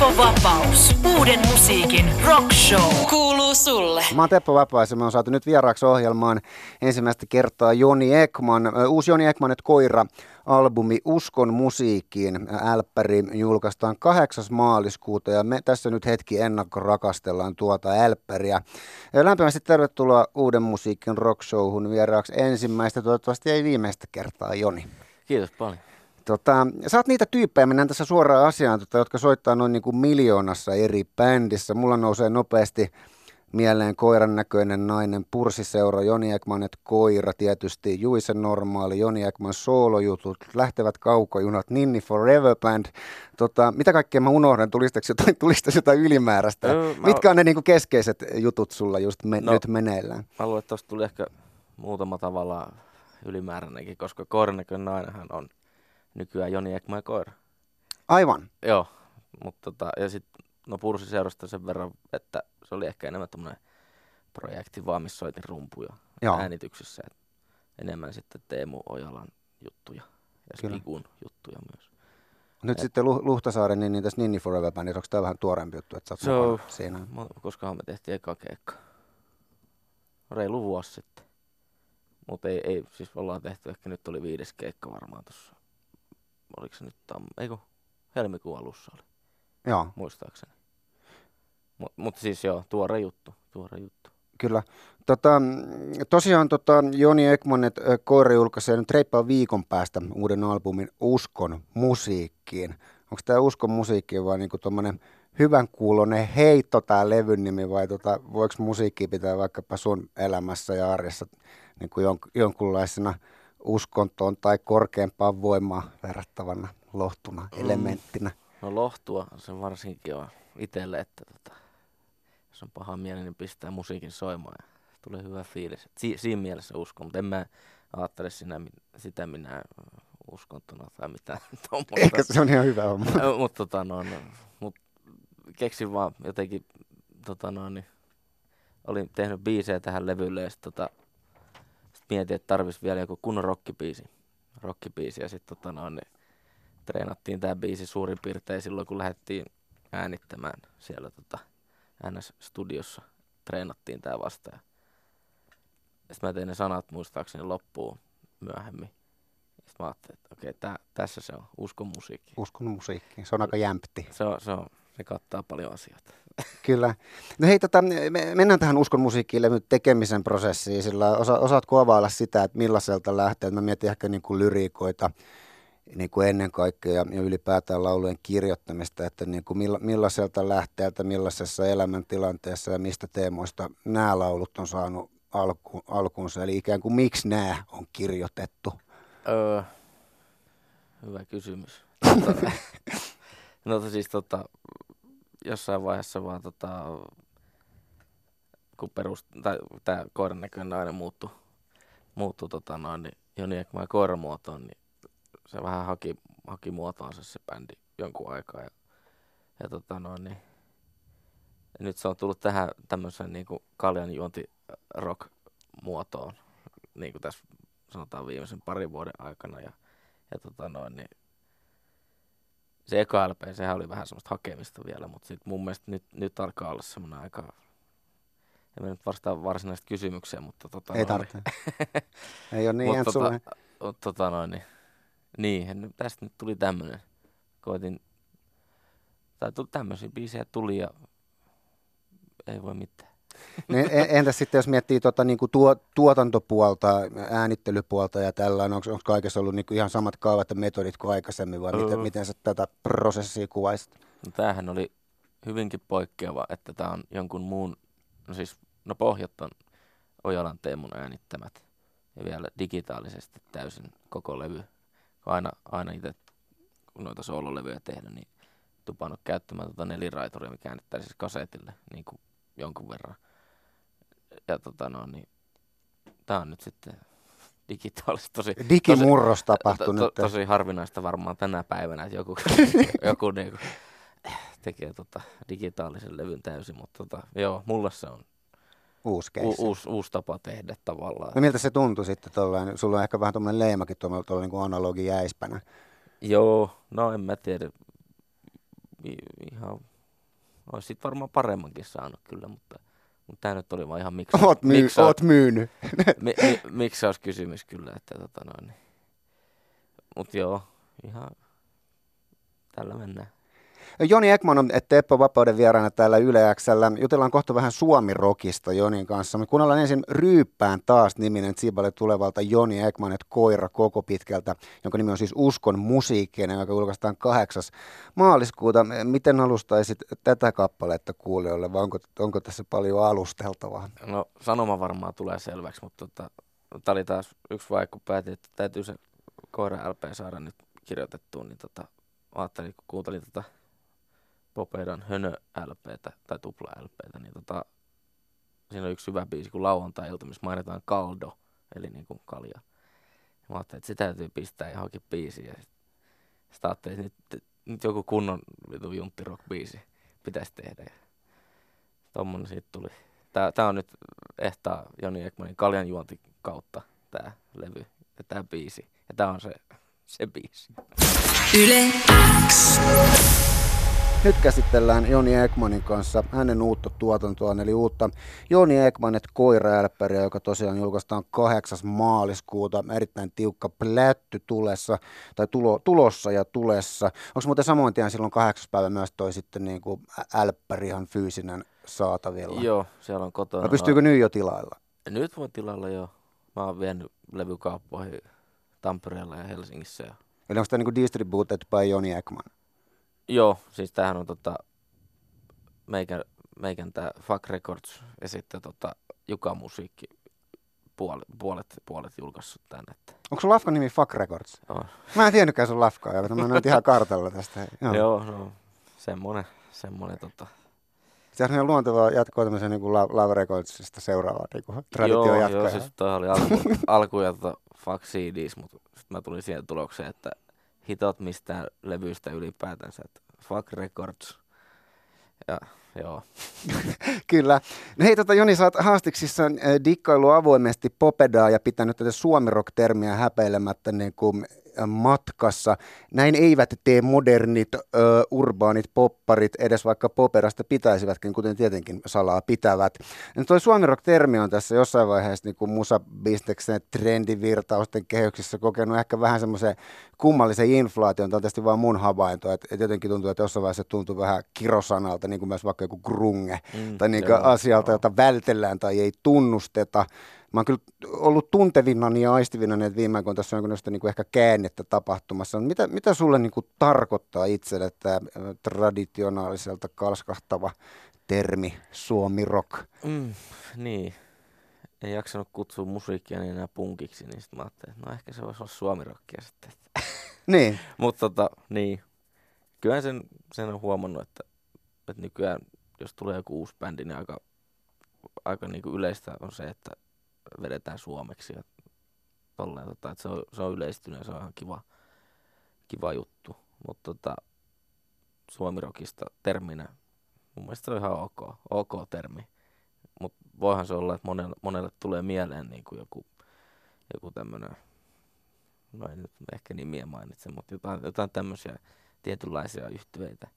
Teppo Vapaus. Uuden musiikin rock show. Kuuluu sulle. Mä oon Teppo Vapaus ja me on saatu nyt vieraaksi ohjelmaan ensimmäistä kertaa Joni Ekman. Uusi Joni Ekman, että koira albumi Uskon musiikkiin. Älppäri julkaistaan 8. maaliskuuta ja me tässä nyt hetki ennakko rakastellaan tuota älppäriä. Lämpimästi tervetuloa Uuden musiikin rock showhun vieraaksi ensimmäistä, toivottavasti ei viimeistä kertaa Joni. Kiitos paljon. Tota, sä oot niitä tyyppejä, mennään tässä suoraan asiaan, tota, jotka soittaa noin niin kuin miljoonassa eri bändissä. Mulla nousee nopeasti mieleen koiran näköinen nainen, Pursiseura, Joni Ekmanet koira, tietysti Juisen normaali, Joni Ekman soolojutut, lähtevät kaukojunat, Ninni Forever Band. Tota, mitä kaikkea mä unohdan, tulistako jotain, tulistako jotain ylimääräistä? Öö, Mitkä on ne niinku keskeiset jutut sulla just me, no, nyt meneillään? Mä luulen, että tuosta tuli ehkä muutama tavalla ylimääräinenkin, koska koiran näköinen nainenhan on nykyään Joni Ekman ja koira. Aivan. Joo, mutta tota, ja sitten no Pursiseurasta sen verran, että se oli ehkä enemmän tämmöinen projekti vaan, missä soitin rumpuja Joo. äänityksessä. Et enemmän sitten Teemu Ojalan juttuja ja Skikun juttuja myös. Nyt et, sitten Luhtasaaren, niin, niin tässä Ninni Forever Bandissa, onko tämä vähän tuoreempi juttu, että sä oot so, siinä? Koska me tehtiin eka keikka. Reilu vuosi sitten. Mutta ei, ei, siis ollaan tehty, ehkä nyt oli viides keikka varmaan tuossa. Oliko se nyt tam, eikö, helmikuun alussa oli. Joo. Muistaakseni. Mutta mut siis joo, tuore juttu, tuore juttu. Kyllä. Tota, tosiaan tota, Joni Ekmonet Koira julkaisee nyt reippaan viikon päästä uuden albumin Uskon musiikkiin. Onko tämä Uskon musiikki vai niinku tuommoinen hyvän kuulonen heitto tämä levyn nimi vai tota, voiko musiikki pitää vaikkapa sun elämässä ja arjessa niin kuin jon, jonkunlaisena uskontoon tai korkeampaan voimaan verrattavana lohtuna, mm. elementtinä? No lohtua se varsinkin on itselle, että tota, jos on paha mieli, niin pistää musiikin soimaan ja tulee hyvä fiilis. Si- siinä mielessä uskon, mutta en mä ajattele sinä, sitä minä uskontona tai mitään Ehkä se on ihan hyvä homma. mutta tota, no, no, mut keksin vaan jotenkin, tota, no, niin, olin tehnyt biisejä tähän levylle ja sit, tota, mietin, että tarvis vielä joku kunnon rockibiisi. Rockibiisi ja sitten tota, no, niin, treenattiin tämä biisi suurin piirtein silloin, kun lähdettiin äänittämään siellä tota, NS-studiossa. Treenattiin tämä vasta. Sitten mä tein ne sanat muistaakseni loppuun myöhemmin. Sitten mä ajattelin, että okei, tää, tässä se on, uskon musiikki. Uskon musiikki, se on aika jämpti. Se, on, se, on, se kattaa paljon asioita. Kyllä. No hei, tota, me mennään tähän uskon musiikkiin tekemisen prosessiin, sillä osa, osaatko availla sitä, että millaiselta lähtee? Mä mietin ehkä niin kuin lyriikoita, niin kuin ennen kaikkea ja, ylipäätään laulujen kirjoittamista, että niin kuin milla, millaiselta lähteeltä, millaisessa elämäntilanteessa ja mistä teemoista nämä laulut on saanut alku, alkuunsa, eli ikään kuin miksi nämä on kirjoitettu? Öö, hyvä kysymys. no siis tota, jossain vaiheessa vaan tota, kun perust, tai tämä koiran näköinen nainen muuttui, muuttui tota noin, niin Joni Ekman koiran muotoon, niin se vähän haki, haki muotoansa se bändi jonkun aikaa. Ja, ja tota noin, niin, ja nyt se on tullut tähän tämmöiseen niin kuin kaljanjuonti rock muotoon, niin kuin tässä sanotaan viimeisen parin vuoden aikana. Ja, ja tota noin, niin, se eka LP, sehän oli vähän semmoista hakemista vielä, mutta sitten mun mielestä nyt, nyt alkaa olla semmoinen aika, en mä nyt vastaa varsinaista kysymykseen, mutta tota Ei tarvitse. Ei ole niin tota, tota noin, niin, niin, tästä nyt tuli tämmönen. Koitin, tai tuli tämmöisiä biisejä tuli ja ei voi mitään. Entäs sitten jos miettii tuota, niin kuin tuo, tuotantopuolta, äänittelypuolta ja tällainen, onko, onko kaikessa ollut niin kuin ihan samat kaavat ja metodit kuin aikaisemmin vai öö. miten, miten sä tätä prosessia kuvaisit? No, tämähän oli hyvinkin poikkeava, että tämä on jonkun muun, no siis no pohjat on Ojalan Teemun äänittämät ja vielä digitaalisesti täysin koko levy aina, aina itse, kun noita soololevyjä tehdä, niin tupannut käyttämään tuota neliraitoria, mikä äänittää siis kasetille niin kuin jonkun verran. Ja tota no, niin tää on nyt sitten digitaalista tosi... Digimurros tapahtui to, to, to, Tosi harvinaista varmaan tänä päivänä, että joku, joku niinku tekee tota digitaalisen levyn täysin, mutta tota, joo, mulle se on uusi, u, uusi, uusi tapa tehdä tavallaan. No miltä se tuntui sitten tuollainen? Sulla on ehkä vähän tuommoinen leimakin tuolla, tuolla niin kuin analogi jäispänä. Joo, no en mä tiedä. I, ihan Olisi varmaan paremmankin saanut kyllä, mutta, mutta tämä nyt oli vaan ihan miksi. Oot, myy- miksi oot myynyt. mi, mi, miksi olisi kysymys kyllä, että tota noin. niin. Mut joo, ihan tällä mennään. Joni Ekman on Teppo Vapauden vieraana täällä Yle Xllä. Jutellaan kohta vähän Suomi-rokista Jonin kanssa. Me kuunnellaan ensin Ryyppään taas niminen Tsibale tulevalta Joni Ekman, että koira koko pitkältä, jonka nimi on siis Uskon musiikkinen, joka julkaistaan 8. maaliskuuta. Miten alustaisit tätä kappaletta kuulijoille, vai onko, onko tässä paljon alusteltavaa? No sanoma varmaan tulee selväksi, mutta tota, tämä oli taas yksi vaihe, kun päätin, että täytyy se koira LP saada nyt kirjoitettua, niin tota, ajattelin, kun kuuntelin tota Popedan Hönö LPtä tai Tupla LPtä, niin tota, siinä on yksi hyvä biisi kuin lauantai-ilta, missä mainitaan kaldo, eli niin kuin kalja. Mä ajattelin, että se täytyy pistää johonkin biisiin. Ja sitten sit ajattelin, että nyt, nyt joku kunnon vitu junttirock-biisi pitäisi tehdä. Ja tommonen siitä tuli. Tää, tää on nyt ehtaa Joni Ekmanin kaljanjuonti kautta tää levy ja tää biisi. Ja tää on se, se biisi. Yle X. Nyt käsitellään Joni Ekmanin kanssa hänen uutta tuotantoaan, eli uutta Joni Ekmanet koiraälppäriä, joka tosiaan julkaistaan 8. maaliskuuta. Erittäin tiukka plätty tulessa, tai tulo, tulossa ja tulessa. Onko muuten samoin tien silloin 8. päivä myös toi sitten niin kuin älppäri ihan fyysinen saatavilla? Joo, siellä on kotona. Vai pystyykö nyt jo tilailla? Nyt voi tilalla jo. Mä oon vienyt levykauppoihin Tampereella ja Helsingissä. Ja... Eli onko tämä niin distributed by Joni Ekman? Joo, siis tämähän on tota, meikän, meikän tää Fuck Records ja sitten tota, Juka Musiikki puolet, puolet, puolet julkaissut tän. Että, Onko sun lafkan nimi Fuck Records? on. Mä en tiennytkään sun lafkaa, ja mä nyt ihan kartalla tästä. Joo. Joo, no, semmonen, semmonen tota, Sehän on luontevaa jatkoa tämmöisen niin Love, Recordsista seuraavaa niin traditio joo, jatkoa. joo, siis toi oli alku, alku ja tota, fuck CDs, mutta sitten mä tulin siihen tulokseen, että hitot mistään levyistä ylipäätänsä, että fuck records. Ja joo, Kyllä. No hei, tota, Joni, sä oot haastiksissa äh, dikkailu avoimesti popedaa ja pitänyt tätä suomirock-termiä häpeilemättä niin kuin, matkassa. Näin eivät tee modernit, ö, urbaanit popparit, edes vaikka poperasta pitäisivätkin, kuten tietenkin salaa pitävät. No toi suomirock-termi on tässä jossain vaiheessa niin kuin musabisneksen trendivirtausten kehyksissä kokenut ehkä vähän semmoisen kummallisen inflaation. Tämä on tietysti vaan mun havainto, että, että jotenkin tuntuu, että jossain vaiheessa tuntuu vähän kirosanalta, niin kuin myös vaikka joku grunge, Mm, tai niin joo, asialta, joo. jota vältellään tai ei tunnusteta. Mä oon kyllä ollut tuntevinnani ja aistivinnani, että viime aikoina tässä on jonkinlaista niin kuin ehkä käännettä tapahtumassa. Mitä, mitä sulle niin kuin tarkoittaa itselle tämä traditionaaliselta kalskahtava termi suomi rock? mm, niin. En jaksanut kutsua musiikkia niin enää punkiksi, niin sitten mä ajattelin, että no ehkä se voisi olla suomirokkia sitten. Niin, Mutta tota, niin. Kyllähän sen, sen on huomannut, että, että nykyään jos tulee joku uusi bändi, niin aika, aika niinku yleistä on se, että vedetään suomeksi ja tolleen, tota, se on, se on yleistynyt ja se on ihan kiva, kiva juttu. Mutta tota, suomirokista terminä, mun mielestä se on ihan ok, ok termi. Mutta voihan se olla, että monelle, monelle tulee mieleen niin kuin joku, joku tämmöinen, no ei nyt ehkä nimiä mainitse, mutta jotain, jotain tämmöisiä tietynlaisia yhtyeitä.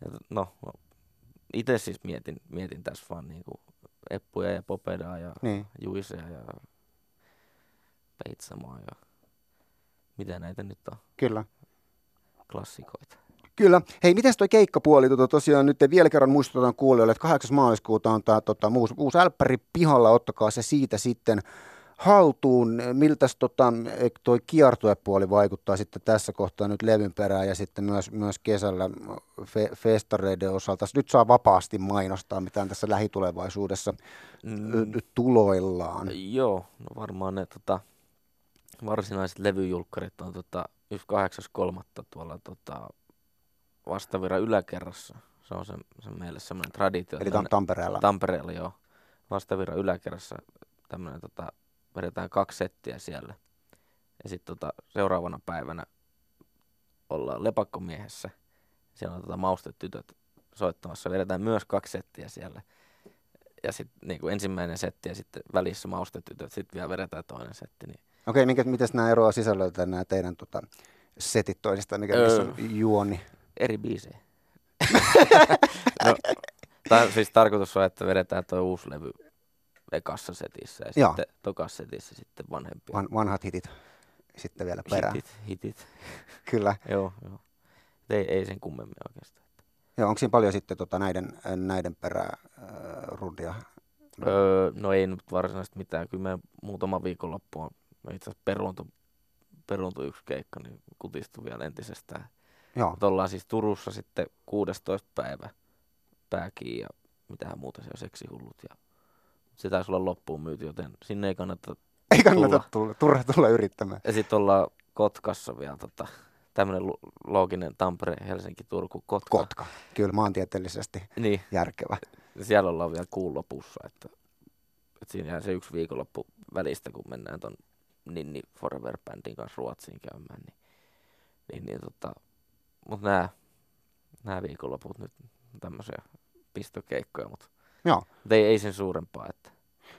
Ja, no, no itse siis mietin, mietin tässä vaan niinku Eppuja ja Popedaa ja niin. Juisea ja Peitsamaa ja mitä näitä nyt on, Kyllä. klassikoita. Kyllä. Hei, miten toi keikkapuoli? Tota, tosiaan nyt vielä kerran muistutetaan kuulijoille, että 8. maaliskuuta on tämä tota, uusi, uusi älppäri pihalla, ottakaa se siitä sitten haltuun. Miltä tota, toi kiertuepuoli vaikuttaa sitten tässä kohtaa nyt levyn perään ja sitten myös, myös kesällä fe, festareiden osalta? Nyt saa vapaasti mainostaa, mitä on tässä lähitulevaisuudessa mm. tuloillaan. Joo, no varmaan ne tota, varsinaiset levyjulkkarit on tota, just 8.3. tuolla tota, vastavira yläkerrassa. Se on se, se meille semmoinen traditio. Eli tänne- tam- Tampereella. Tampereella joo. Vastavira yläkerrassa tämmöinen tota, vedetään kaksi settiä siellä. Ja sitten tota, seuraavana päivänä ollaan lepakkomiehessä. Siellä on tota, maustetytöt soittamassa. Vedetään myös kaksi settiä siellä. Ja sitten niinku ensimmäinen setti ja sitten välissä maustetytöt. Sitten vielä vedetään toinen setti. Niin Okei, minkä, miten nämä eroaa sisällöltä nämä teidän tota, setit toisistaan, mikä Öö. missä on juoni? eri biisejä. ta- siis tarkoitus on, että vedetään tuo uusi levy ekassa setissä ja Joo. sitten tokassa setissä sitten vanhempia. Van, vanhat hitit sitten vielä perään. Hitit, hitit. Kyllä. joo, joo. Ei, ei sen kummemmin oikeastaan. Joo, onko siinä paljon sitten tota näiden, näiden perää äh, rundia? Öö, no ei nyt varsinaisesti mitään. Kyllä me muutama viikonloppu on itse asiassa peruuntu, peruuntu yksi keikka, niin kutistui vielä entisestään. Joo, Mutta ollaan siis Turussa sitten 16. päivä pääkiin ja mitähän muuta se on seksihullut. Ja se taisi olla loppuun myyty, joten sinne ei kannata. ei kannata tulla. tulla, turha tulla yrittämään. Ja sitten ollaan Kotkassa vielä tota, tämmöinen looginen Tampere, Helsinki, Turku, Kotka. Kotka, kyllä maantieteellisesti Niin, järkevä. siellä ollaan vielä kuun lopussa, että, että siinä jää se yksi viikonloppu välistä, kun mennään ton Ninni Forever Bandin kanssa Ruotsiin käymään, niin, niin, niin tota, mutta nämä, nämä viikonloput nyt tämmöisiä pistokeikkoja, mutta Joo. ei, ei sen suurempaa, että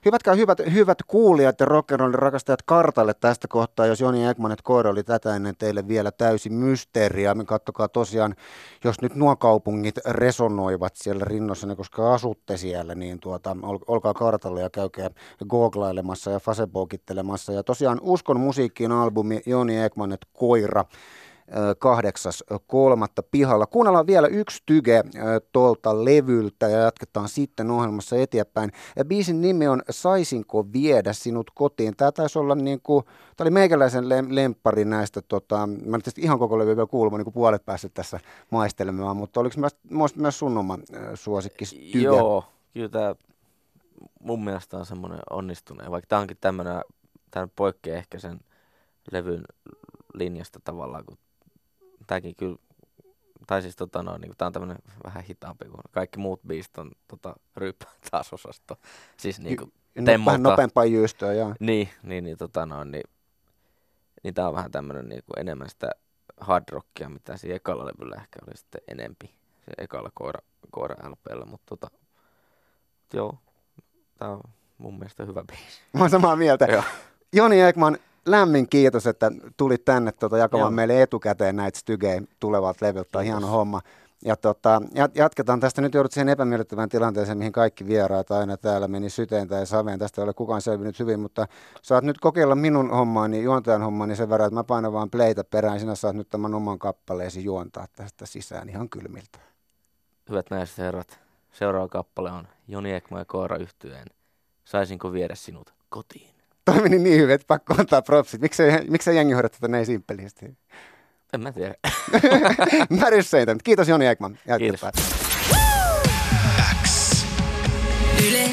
Hyvätkää hyvät, hyvät kuulijat ja rock'n'rollin rakastajat kartalle tästä kohtaa, jos Joni Ekmanet Koira oli tätä ennen teille vielä täysi mysteeriä. Me kattokaa tosiaan, jos nyt nuo kaupungit resonoivat siellä rinnossa, koska asutte siellä, niin tuota, ol, olkaa kartalle ja käykää googlailemassa ja facebookittelemassa. Ja tosiaan Uskon musiikkiin albumi Joni Ekmanet Koira kahdeksas kolmatta pihalla. Kuunnellaan vielä yksi tyge ö, tuolta levyltä ja jatketaan sitten ohjelmassa eteenpäin. Ja biisin nimi on Saisinko viedä sinut kotiin? Tämä taisi olla niin kuin, tämä oli meikäläisen lem- lemppari näistä, tota, mä en ihan koko levy vielä kuullut, niin kuin puolet päässyt tässä maistelemaan, mutta oliko myös, myös, sun oma ö, suosikki tyge? Joo, kyllä tämä mun mielestä on semmoinen onnistuneen, vaikka tämä onkin tämmöinen, tämä poikkeaa ehkä sen levyn linjasta tavallaan, kun tämäkin kyllä, tai siis tota no, niin tämä on tämmöinen vähän hitaampi kuin kaikki muut biisit on tota, ryyppä taas osasto. Siis niin kuin, No, vähän nopeampaa jyystöä, joo. niin, niin, niin, tota no, niin, niin tämä on vähän tämmöinen niin kuin enemmän sitä hard rockia, mitä siinä ekalla levyllä ehkä oli sitten enempi, se ekalla koira, koira LPllä, mutta tota, joo, tämä on mun mielestä hyvä biisi. Mä oon samaa mieltä. Joo. Joni Ekman, lämmin kiitos, että tulit tänne tota, jakamaan Joo. meille etukäteen näitä stygejä tulevat levyltä. Tämä on hieno homma. Ja tota, jat- jatketaan tästä. Nyt joudut siihen epämiellyttävään tilanteeseen, mihin kaikki vieraat aina täällä meni syteen tai saveen. Tästä ei ole kukaan selvinnyt hyvin, mutta saat nyt kokeilla minun hommaani, juontajan hommaani sen verran, että mä painan vaan playtä perään. Sinä saat nyt tämän oman kappaleesi juontaa tästä sisään ihan kylmiltä. Hyvät naiset ja herrat, seuraava kappale on Joni Ekman ja Koira yhtyeen. Saisinko viedä sinut kotiin? Toi meni niin hyvin, että pakko antaa propsit. Miksei, miksei jengi hoida tätä näin simppelisti? En mä tiedä. Mä rysseitän. Kiitos Joni Ekman. Kiitos. Jatketaan. Yle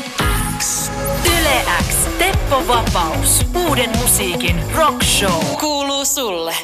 X. Yle X. Teppo Vapaus. Uuden musiikin rock show. Kuuluu sulle.